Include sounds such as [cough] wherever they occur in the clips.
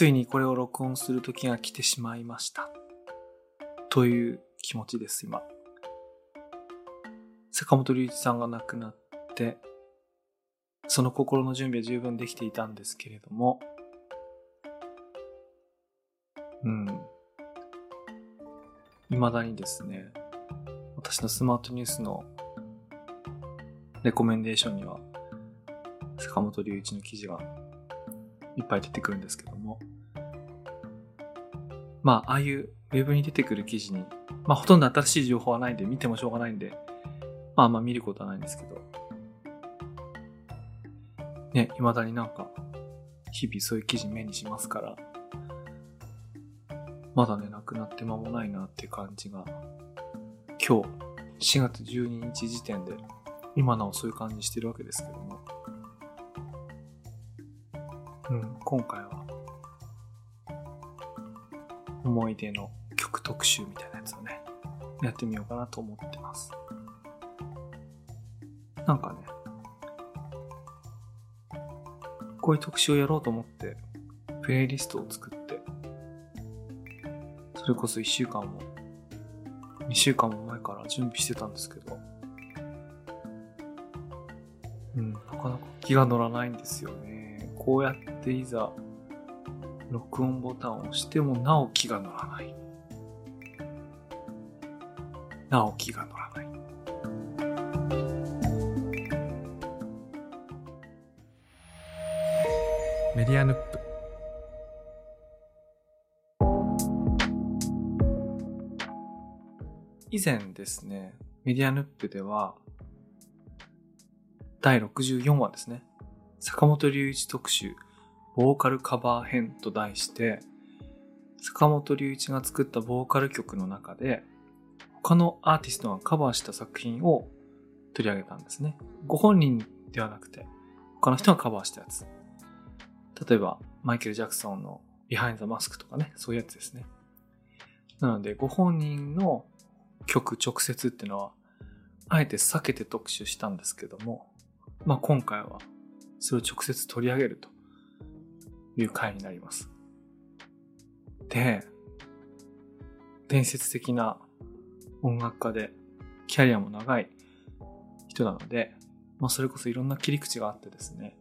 ついにこれを録音する時が来てしまいました。という気持ちです、今。坂本龍一さんが亡くなって、その心の準備は十分できていたんですけれども、うん。未だにですね、私のスマートニュースのレコメンデーションには、坂本龍一の記事がいっぱい出てくるんですけども、まあ、ああいうウェブに出てくる記事に、まあ、ほとんど新しい情報はないんで、見てもしょうがないんで、まあ、あんま見ることはないんですけど、ね、未だになんか、日々そういう記事目にしますから、まだね、亡くなって間もないなって感じが、今日、4月12日時点で、今なおそういう感じしてるわけですけども、うん、今回は、思い出の曲特集みたいなやつをね、やってみようかなと思ってます。なんかね、こういう特集をやろうと思って、プレイリストを作って、それこそ1週間も、2週間も前から準備してたんですけど、うん、なかなか気が乗らないんですよね。こうやっていざ、録音ボタンを押してもなお気が乗らない。なお気が乗らない。メディアヌップ。以前ですね、メディアヌップでは、第64話ですね、坂本龍一特集、ボーカルカバー編と題して、坂本龍一が作ったボーカル曲の中で、他のアーティストがカバーした作品を取り上げたんですね。ご本人ではなくて、他の人がカバーしたやつ。例えば、マイケル・ジャクソンの Behind the Mask とかね、そういうやつですね。なので、ご本人の曲直接っていうのは、あえて避けて特集したんですけども、まあ今回はそれを直接取り上げるという回になります。で、伝説的な音楽家で、キャリアも長い人なので、まあそれこそいろんな切り口があってですね、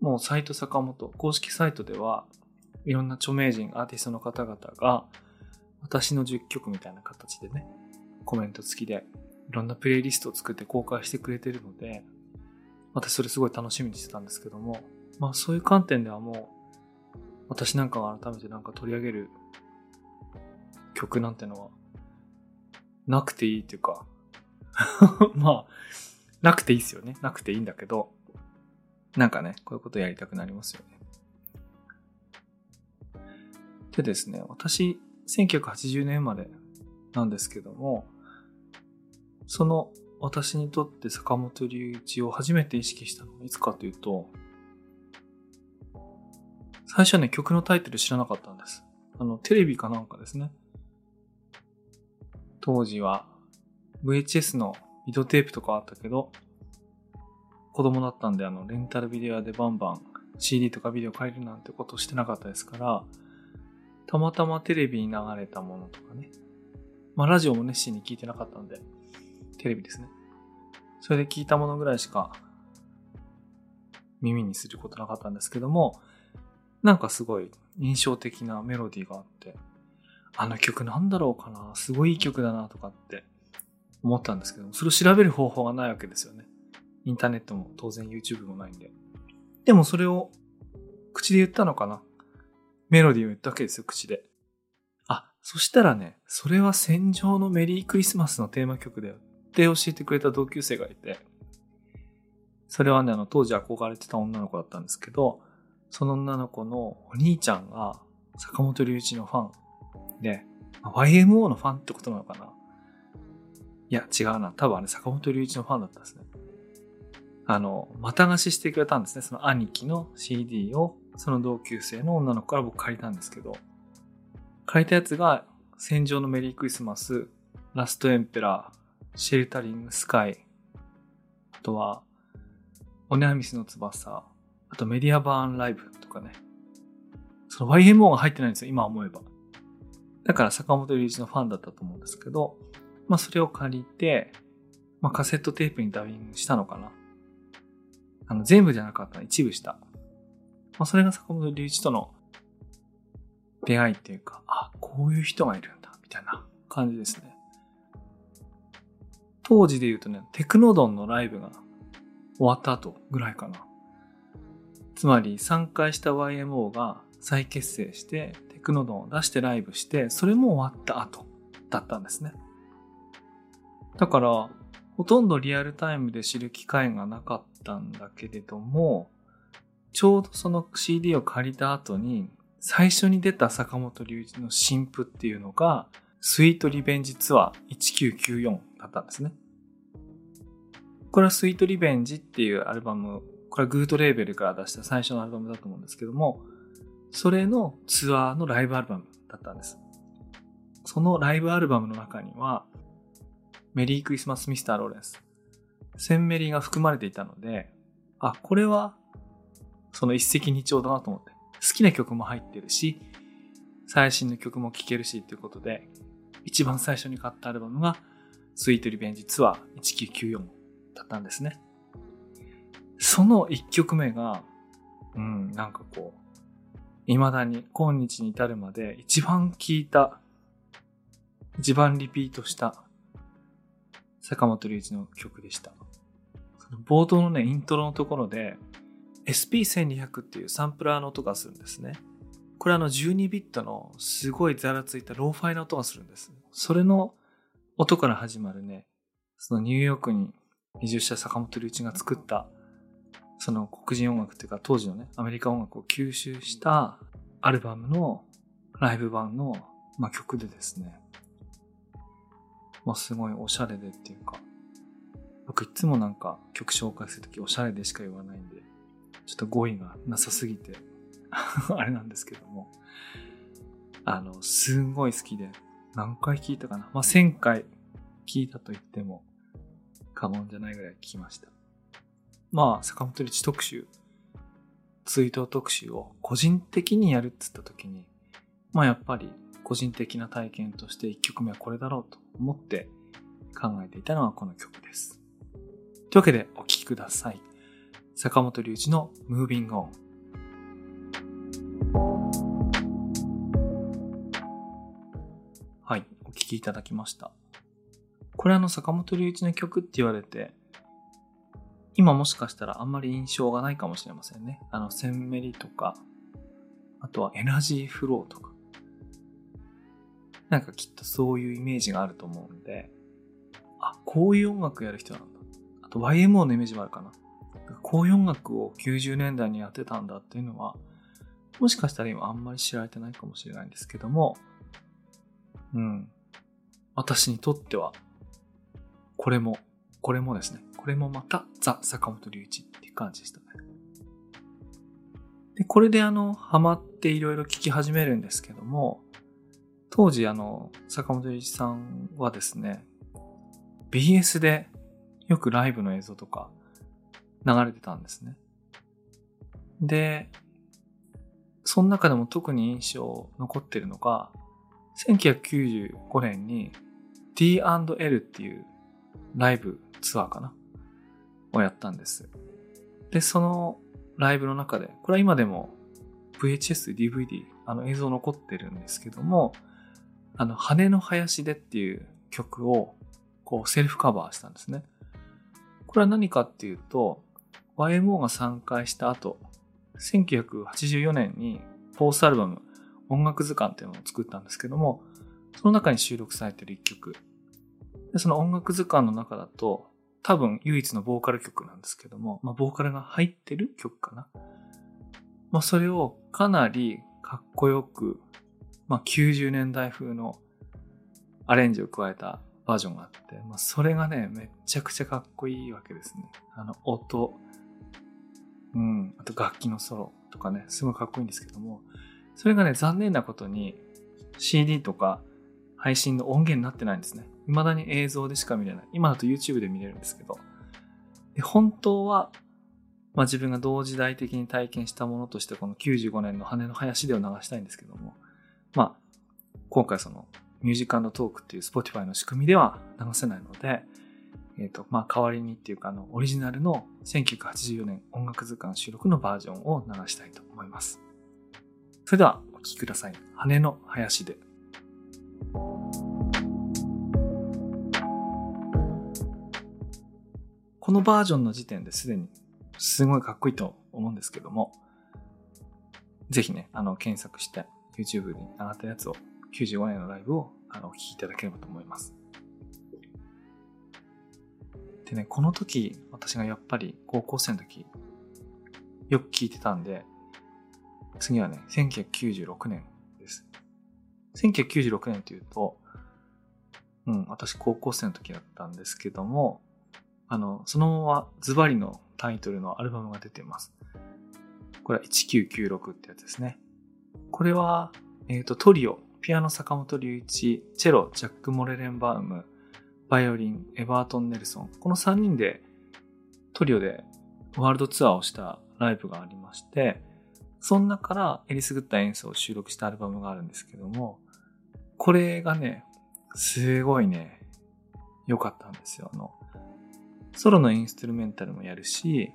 もうサイト坂本、公式サイトでは、いろんな著名人、アーティストの方々が、私の10曲みたいな形でね、コメント付きで、いろんなプレイリストを作って公開してくれてるので、私それすごい楽しみにしてたんですけども、まあそういう観点ではもう、私なんかが改めてなんか取り上げる曲なんてのは、なくていいっていうか、[laughs] まあ、なくていいっすよね。なくていいんだけど、なんかね、こういうことやりたくなりますよね。でですね、私、1980年生まれなんですけども、その私にとって坂本龍一を初めて意識したのはいつかというと、最初はね、曲のタイトル知らなかったんです。あの、テレビかなんかですね。当時は VHS のビデオテープとかあったけど、子供だったんで、あの、レンタルビデオでバンバン CD とかビデオ借りるなんてことしてなかったですから、たまたまテレビに流れたものとかね。まあ、ラジオも熱心に聞いてなかったんで、テレビですね。それで聞いたものぐらいしか耳にすることなかったんですけども、なんかすごい印象的なメロディーがあって、あの曲なんだろうかなすごいいい曲だなとかって思ったんですけど、それを調べる方法がないわけですよね。インターネットも当然 YouTube もないんで。でもそれを口で言ったのかなメロディーを言ったわけですよ、口で。あ、そしたらね、それは戦場のメリークリスマスのテーマ曲だよって教えてくれた同級生がいて、それはね、あの、当時憧れてた女の子だったんですけど、その女の子のお兄ちゃんが坂本龍一のファンで、YMO のファンってことなのかな？いや、違うな。多分あれ坂本龍一のファンだったんですね。あの、また貸ししてくれたんですね。その兄貴の CD を、その同級生の女の子から僕借りたんですけど、借りたやつが、戦場のメリークリスマス、ラストエンペラー、シェルタリングスカイ、あとは、オネアミスの翼、あとメディアバーンライブとかね、その YMO が入ってないんですよ、今思えば。だから坂本龍一のファンだったと思うんですけど、まあそれを借りて、まあカセットテープにダビングしたのかな。あの、全部じゃなかった一部した。まあそれが坂本龍一との出会いっていうか、あ、こういう人がいるんだ、みたいな感じですね。当時で言うとね、テクノドンのライブが終わった後ぐらいかな。つまり参加した YMO が再結成してテクノドンを出してライブして、それも終わった後だったんですね。だから、ほとんどリアルタイムで知る機会がなかったんだけれども、ちょうどその CD を借りた後に、最初に出た坂本龍一の新譜っていうのが、スイートリベンジツアー1994だったんですね。これはスイートリベンジっていうアルバム、これはグートレーベルから出した最初のアルバムだと思うんですけども、それのツアーのライブアルバムだったんです。そのライブアルバムの中には、メリークリスマスミスターローレンス、センメリーが含まれていたので、あ、これは、その一石二鳥だなと思って。好きな曲も入ってるし、最新の曲も聴けるしっていうことで、一番最初に買ったアルバムが、スイートリベンジツアー1994だったんですね。その一曲目が、うん、なんかこう、未だに今日に至るまで一番聴いた、一番リピートした坂本龍一の曲でした。その冒頭のね、イントロのところで SP1200 っていうサンプラーの音がするんですね。これあの12ビットのすごいザラついたローファイな音がするんです。それの音から始まるね、そのニューヨークに移住した坂本龍一が作ったその黒人音楽っていうか当時のね、アメリカ音楽を吸収したアルバムのライブ版の、まあ、曲でですね、まあ、すごいおしゃれでっていうか、僕いつもなんか曲紹介するときおしゃれでしか言わないんで、ちょっと語彙がなさすぎて [laughs] あれなんですけども、あの、すんごい好きで、何回聞いたかな。まあ、1000回聞いたと言っても過言じゃないぐらい聞きました。まあ、坂本龍一特集、ツイート特集を個人的にやるっつった時に、まあやっぱり個人的な体験として1曲目はこれだろうと思って考えていたのはこの曲です。というわけでお聴きください。坂本龍一の Moving On。はい、お聴きいただきました。これあの坂本龍一の曲って言われて、今もしかしたらあんまり印象がないかもしれませんね。あの、センメリとか、あとはエナジーフローとか。なんかきっとそういうイメージがあると思うんで、あ、こういう音楽やる人なんだ。あと YMO のイメージもあるかな。こういう音楽を90年代にやってたんだっていうのは、もしかしたら今あんまり知られてないかもしれないんですけども、うん。私にとっては、これも、これもですね、これもまたザ・坂本龍一って感じでしたね。で、これであの、ハマっていろいろ聞き始めるんですけども、当時あの、坂本龍一さんはですね、BS でよくライブの映像とか流れてたんですね。で、その中でも特に印象残ってるのが、1995年に D&L っていうライブツアーかなをやったんです。で、そのライブの中で、これは今でも VHS、DVD、あの映像残ってるんですけども、あの、羽の林でっていう曲をこうセルフカバーしたんですね。これは何かっていうと、YMO が参加した後、1984年にフォースアルバム音楽図鑑っていうのを作ったんですけども、その中に収録されてる一曲。でその音楽図鑑の中だと、多分唯一のボーカル曲なんですけども、まあ、ボーカルが入ってる曲かな。まあ、それをかなりかっこよく、まあ、90年代風のアレンジを加えたバージョンがあって、まあ、それがね、めちゃくちゃかっこいいわけですね。あの、音、うん、あと楽器のソロとかね、すごいかっこいいんですけども、それがね、残念なことに CD とか配信の音源になってないんですね。未だに映像でしか見れない。今だと YouTube で見れるんですけど。で本当はまあ自分が同時代的に体験したものとしてこの95年の羽の林でを流したいんですけども、まあ、今回そのミュージカルのトークっていう Spotify の仕組みでは流せないので、えっ、ー、と、まあ代わりにっていうかあの、オリジナルの1984年音楽図鑑収録のバージョンを流したいと思います。それではお聴きください。羽の林で。このバージョンの時点ですでにすごいかっこいいと思うんですけども、ぜひね、あの、検索して YouTube に上がったやつを95年のライブをあのお聴きいただければと思います。でね、この時、私がやっぱり高校生の時、よく聞いてたんで、次はね、1996年。1996年というと、うん、私高校生の時だったんですけども、あの、そのままズバリのタイトルのアルバムが出てます。これは1996ってやつですね。これは、えっ、ー、と、トリオ、ピアノ坂本龍一、チェロ、ジャック・モレレンバウム、バイオリン、エバートン・ネルソン。この3人でトリオでワールドツアーをしたライブがありまして、そんなからエリス・グッタ演奏を収録したアルバムがあるんですけども、これがね、すごいね、良かったんですよ。あの、ソロのインストゥルメンタルもやるし、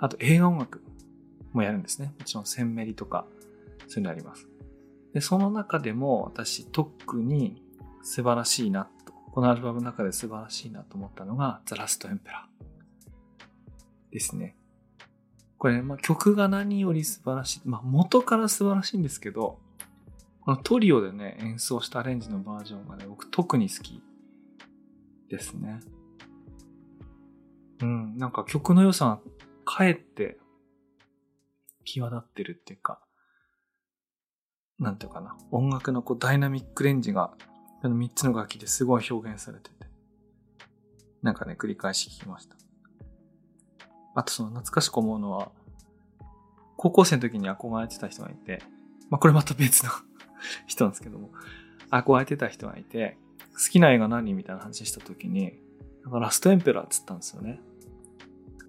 あと映画音楽もやるんですね。もちろんセンメリとか、そういうのあります。で、その中でも私特に素晴らしいなと、このアルバムの中で素晴らしいなと思ったのが、ザ・ラスト・エンペラーですね。これ、まあ、曲が何より素晴らしい。まあ、元から素晴らしいんですけど、このトリオでね、演奏したアレンジのバージョンがね、僕特に好きですね。うん、なんか曲の良さがかえって際立ってるっていうか、なんていうかな、音楽のこうダイナミックレンジが、この3つの楽器ですごい表現されてて、なんかね、繰り返し聞きました。あとその懐かしく思うのは、高校生の時に憧れてた人がいて、まあこれまた別の人なんですけども、憧れてた人がいて、好きな映画何みたいな話した時に、なんかラストエンペラーっつったんですよね。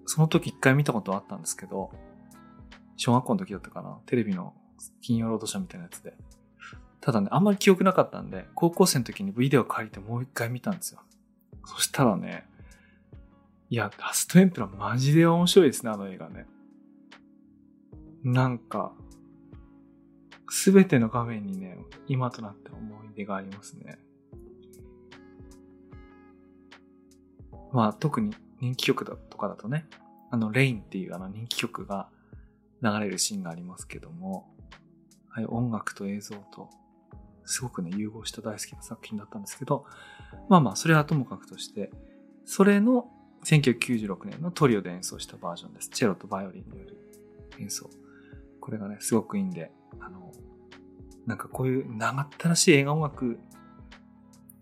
その時一回見たことあったんですけど、小学校の時だったかな、テレビの金曜ロードショーみたいなやつで。ただね、あんまり記憶なかったんで、高校生の時にビデオ借りてもう一回見たんですよ。そしたらね、いや、ラストエンペラーマジで面白いですね、あの映画ね。なんか、すべての画面にね、今となって思い出がありますね。まあ、特に人気曲だとかだとね、あの、レインっていうあの人気曲が流れるシーンがありますけども、はい、音楽と映像と、すごくね、融合した大好きな作品だったんですけど、まあまあ、それはともかくとして、それの1996年のトリオで演奏したバージョンです。チェロとバイオリンによる演奏。これがね、すごくいいんで、あの、なんかこういう長ったらしい映画音楽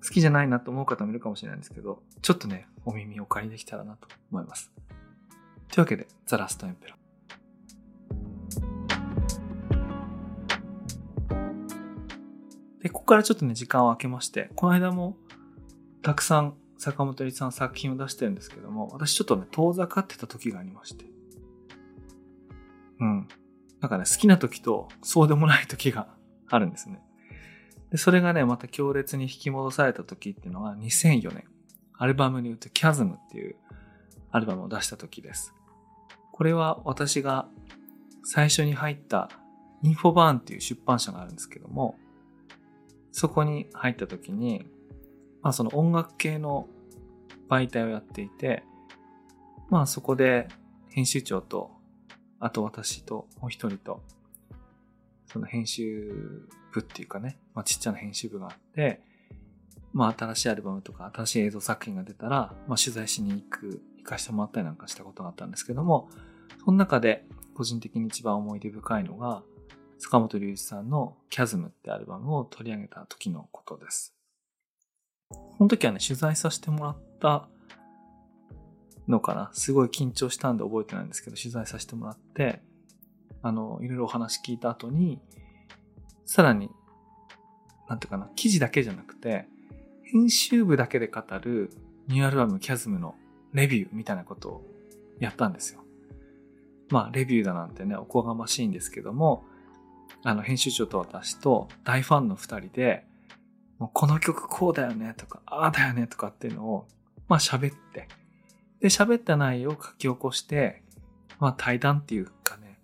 好きじゃないなと思う方もいるかもしれないんですけど、ちょっとね、お耳を借りできたらなと思います。というわけで、ザ・ラスト・エンペラで、ここからちょっとね、時間を空けまして、この間もたくさん坂本龍一さん作品を出してるんですけども、私ちょっとね、遠ざかってた時がありまして。うん。なんかね、好きな時とそうでもない時があるんですね。で、それがね、また強烈に引き戻された時っていうのが2004年、アルバムによってキャズムっていうアルバムを出した時です。これは私が最初に入ったインフォバーンっていう出版社があるんですけども、そこに入った時に、まあその音楽系の媒体をやっていて、まあそこで編集長と、あと私ともう一人とその編集部っていうかね、まあ、ちっちゃな編集部があって、まあ、新しいアルバムとか新しい映像作品が出たら、まあ、取材しに行く、行かしてもらったりなんかしたことがあったんですけども、その中で個人的に一番思い出深いのが、坂本龍一さんのキャズムってアルバムを取り上げた時のことです。この時はね、取材させてもらったのかな？すごい緊張したんで覚えてないんですけど、取材させてもらって、あの、いろいろお話聞いた後に、さらに、なんていうかな、記事だけじゃなくて、編集部だけで語るニューアルバムキャズムのレビューみたいなことをやったんですよ。まあ、レビューだなんてね、おこがましいんですけども、あの、編集長と私と大ファンの二人で、もうこの曲こうだよねとか、ああだよねとかっていうのを、まあ喋って、で、喋った内容を書き起こして、まあ対談っていうかね、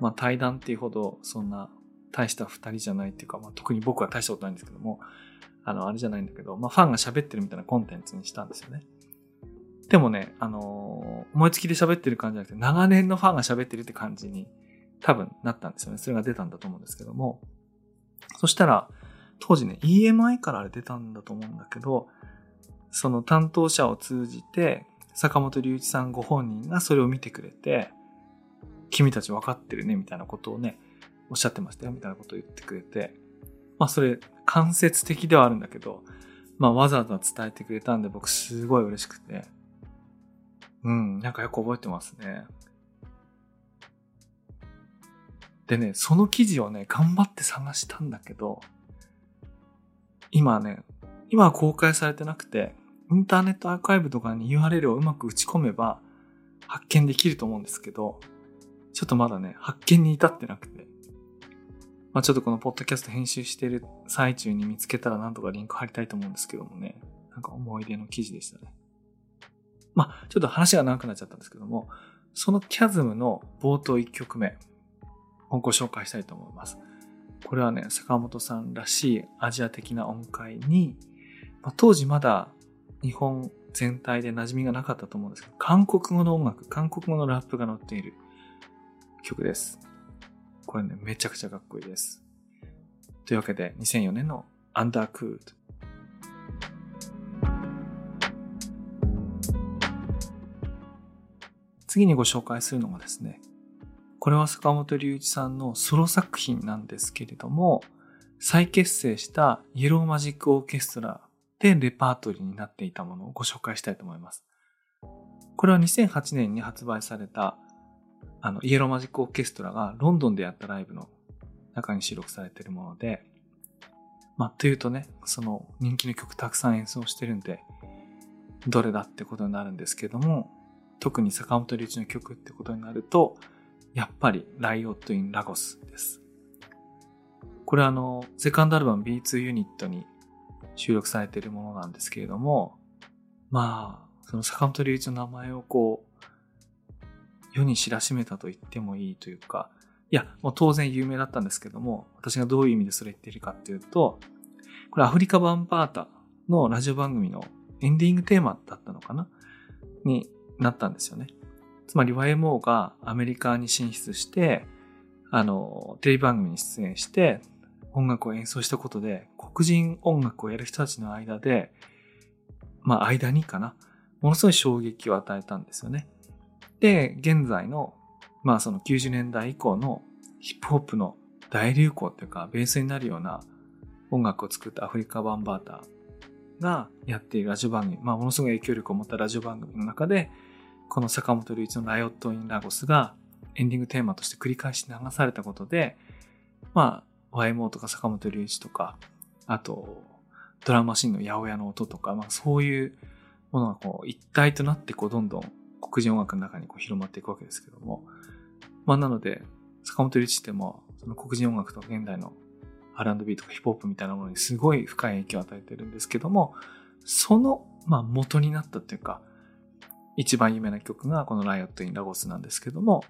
まあ対談っていうほどそんな大した二人じゃないっていうか、まあ特に僕は大したことないんですけども、あの、あれじゃないんだけど、まあファンが喋ってるみたいなコンテンツにしたんですよね。でもね、あのー、思いつきで喋ってる感じじゃなくて、長年のファンが喋ってるって感じに多分なったんですよね。それが出たんだと思うんですけども。そしたら、当時ね、EMI からあれ出たんだと思うんだけど、その担当者を通じて、坂本龍一さんご本人がそれを見てくれて、君たち分かってるね、みたいなことをね、おっしゃってましたよ、みたいなことを言ってくれて、まあそれ、間接的ではあるんだけど、まあわざわざ伝えてくれたんで僕すごい嬉しくて、うん、なんかよく覚えてますね。でね、その記事をね、頑張って探したんだけど、今ね、今は公開されてなくて、インターネットアーカイブとかに URL をうまく打ち込めば発見できると思うんですけど、ちょっとまだね、発見に至ってなくて。まあちょっとこのポッドキャスト編集してる最中に見つけたらなんとかリンク貼りたいと思うんですけどもね。なんか思い出の記事でしたね。まあちょっと話が長くなっちゃったんですけども、そのキャズムの冒頭1曲目、をご紹介したいと思います。これはね、坂本さんらしいアジア的な音階に、まあ、当時まだ日本全体で馴染みがなかったと思うんですけど、韓国語の音楽、韓国語のラップが載っている曲です。これね、めちゃくちゃかっこいいです。というわけで、2004年のアンダークール次にご紹介するのがですね、これは坂本龍一さんのソロ作品なんですけれども、再結成したイエローマジックオーケストラでレパートリーになっていたものをご紹介したいと思います。これは2008年に発売されたあのイエローマジックオーケストラがロンドンでやったライブの中に収録されているもので、まあ、というとね、その人気の曲たくさん演奏してるんで、どれだってことになるんですけども、特に坂本龍一の曲ってことになると、やっぱりライオット・イン・ラゴスです。これあの、セカンドアルバム B2 ユニットに収録されているものなんですけれども、まあ、その坂本龍一の名前をこう、世に知らしめたと言ってもいいというか、いや、もう当然有名だったんですけども、私がどういう意味でそれ言ってるかっていうと、これアフリカバンバータのラジオ番組のエンディングテーマだったのかな？になったんですよね。つまり YMO がアメリカに進出して、あの、テレビ番組に出演して、音楽を演奏したことで、黒人音楽をやる人たちの間で、まあ間にかな、ものすごい衝撃を与えたんですよね。で、現在の、まあその90年代以降のヒップホップの大流行っていうか、ベースになるような音楽を作ったアフリカバンバーターがやっているラジオ番組、まあものすごい影響力を持ったラジオ番組の中で、この坂本龍一のライオット・イン・ラゴスがエンディングテーマとして繰り返し流されたことで、まあ、YMO とか坂本龍一とか、あと、ドラマシーンの八百屋の音とか、まあそういうものがこう一体となってこうどんどん黒人音楽の中にこう広まっていくわけですけども、まあなので、坂本龍一っても、その黒人音楽と現代の R&B とかヒップホップみたいなものにすごい深い影響を与えてるんですけども、その、まあ元になったっていうか、一番有名な曲がこのライオット・イン・ラゴスなんですけども、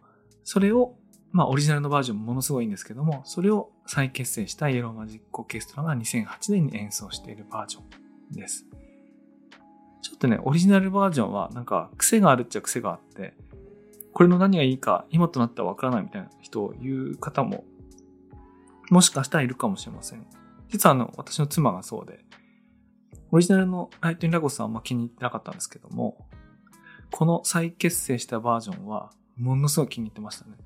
それを、まあオリジナルのバージョンもものすごいんですけども、それを再結成したイエローマジックオーケストラが2008年に演奏しているバージョンです。ちょっとね、オリジナルバージョンはなんか癖があるっちゃ癖があって、これの何がいいか今となってはわからないみたいな人を言う方も、もしかしたらいるかもしれません。実はあの、私の妻がそうで、オリジナルのライト・イン・ラゴスはあんま気に入ってなかったんですけども、この再結成したバージョンは、ものすごい気に入ってましたね。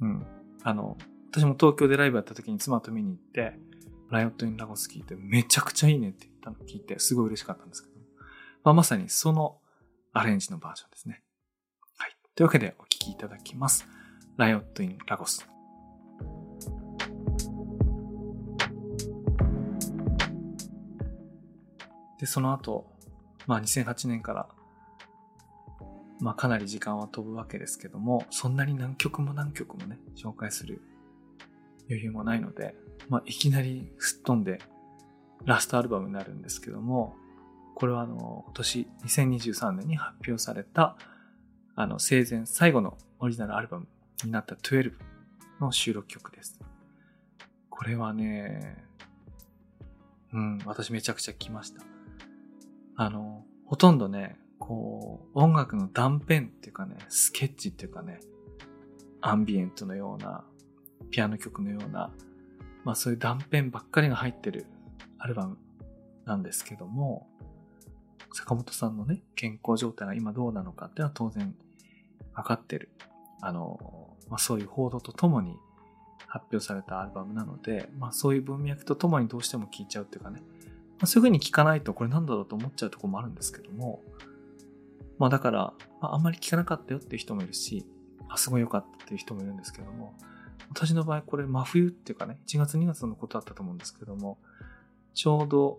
うん。あの、私も東京でライブやった時に妻と見に行って、ライオット・イン・ラゴス聞いてめちゃくちゃいいねって言ったのを聞いて、すごい嬉しかったんですけど。まあ、まさにそのアレンジのバージョンですね。はい。というわけでお聴きいただきます。ライオット・イン・ラゴス。で、その後、まあ2008年からまあかなり時間は飛ぶわけですけども、そんなに何曲も何曲もね、紹介する余裕もないので、まあいきなりすっ飛んでラストアルバムになるんですけども、これはあの、今年2023年に発表された、あの、生前最後のオリジナルアルバムになった12の収録曲です。これはね、うん、私めちゃくちゃ来ました。あの、ほとんどね、こう、音楽の断片っていうかね、スケッチっていうかね、アンビエントのような、ピアノ曲のような、まあそういう断片ばっかりが入ってるアルバムなんですけども、坂本さんのね、健康状態が今どうなのかっていうのは当然分かってる。あの、まあそういう報道とともに発表されたアルバムなので、まあそういう文脈とともにどうしても聴いちゃうっていうかね、まあ、そういう風に聞かないとこれなんだろうと思っちゃうとこもあるんですけども、まあだから、まあ、あんまり聞かなかったよっていう人もいるし、あ、すごい良かったっていう人もいるんですけども、私の場合これ真冬っていうかね、1月2月のことだったと思うんですけども、ちょうど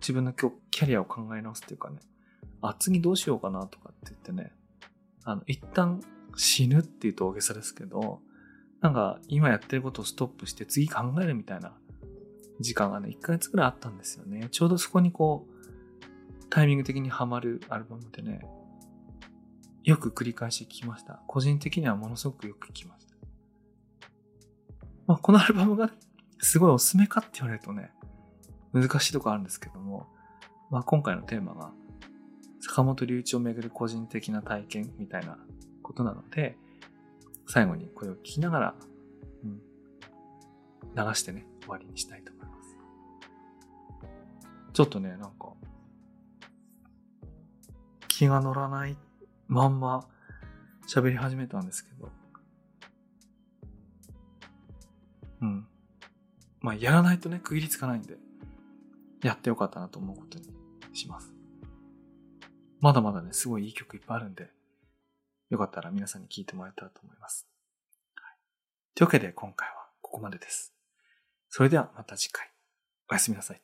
自分の今日キャリアを考え直すっていうかね、あ、次どうしようかなとかって言ってね、あの、一旦死ぬっていうと大げさですけど、なんか今やってることをストップして次考えるみたいな時間がね、1ヶ月くらいあったんですよね。ちょうどそこにこう、タイミング的にハマるアルバムでね、よく繰り返し聴きました。個人的にはものすごくよく聴きました。まあ、このアルバムがすごいおすすめかって言われるとね、難しいとこあるんですけども、まあ、今回のテーマが坂本龍一をめぐる個人的な体験みたいなことなので、最後にこれを聞きながら、うん、流してね、終わりにしたいと思います。ちょっとね、なんか、気が乗らないまんま喋り始めたんですけど、うん。まあ、やらないとね、区切りつかないんで、やってよかったなと思うことにします。まだまだね、すごいいい曲いっぱいあるんで、よかったら皆さんに聴いてもらえたらと思います。はい、というわけで今回はここまでです。それではまた次回。おやすみなさい。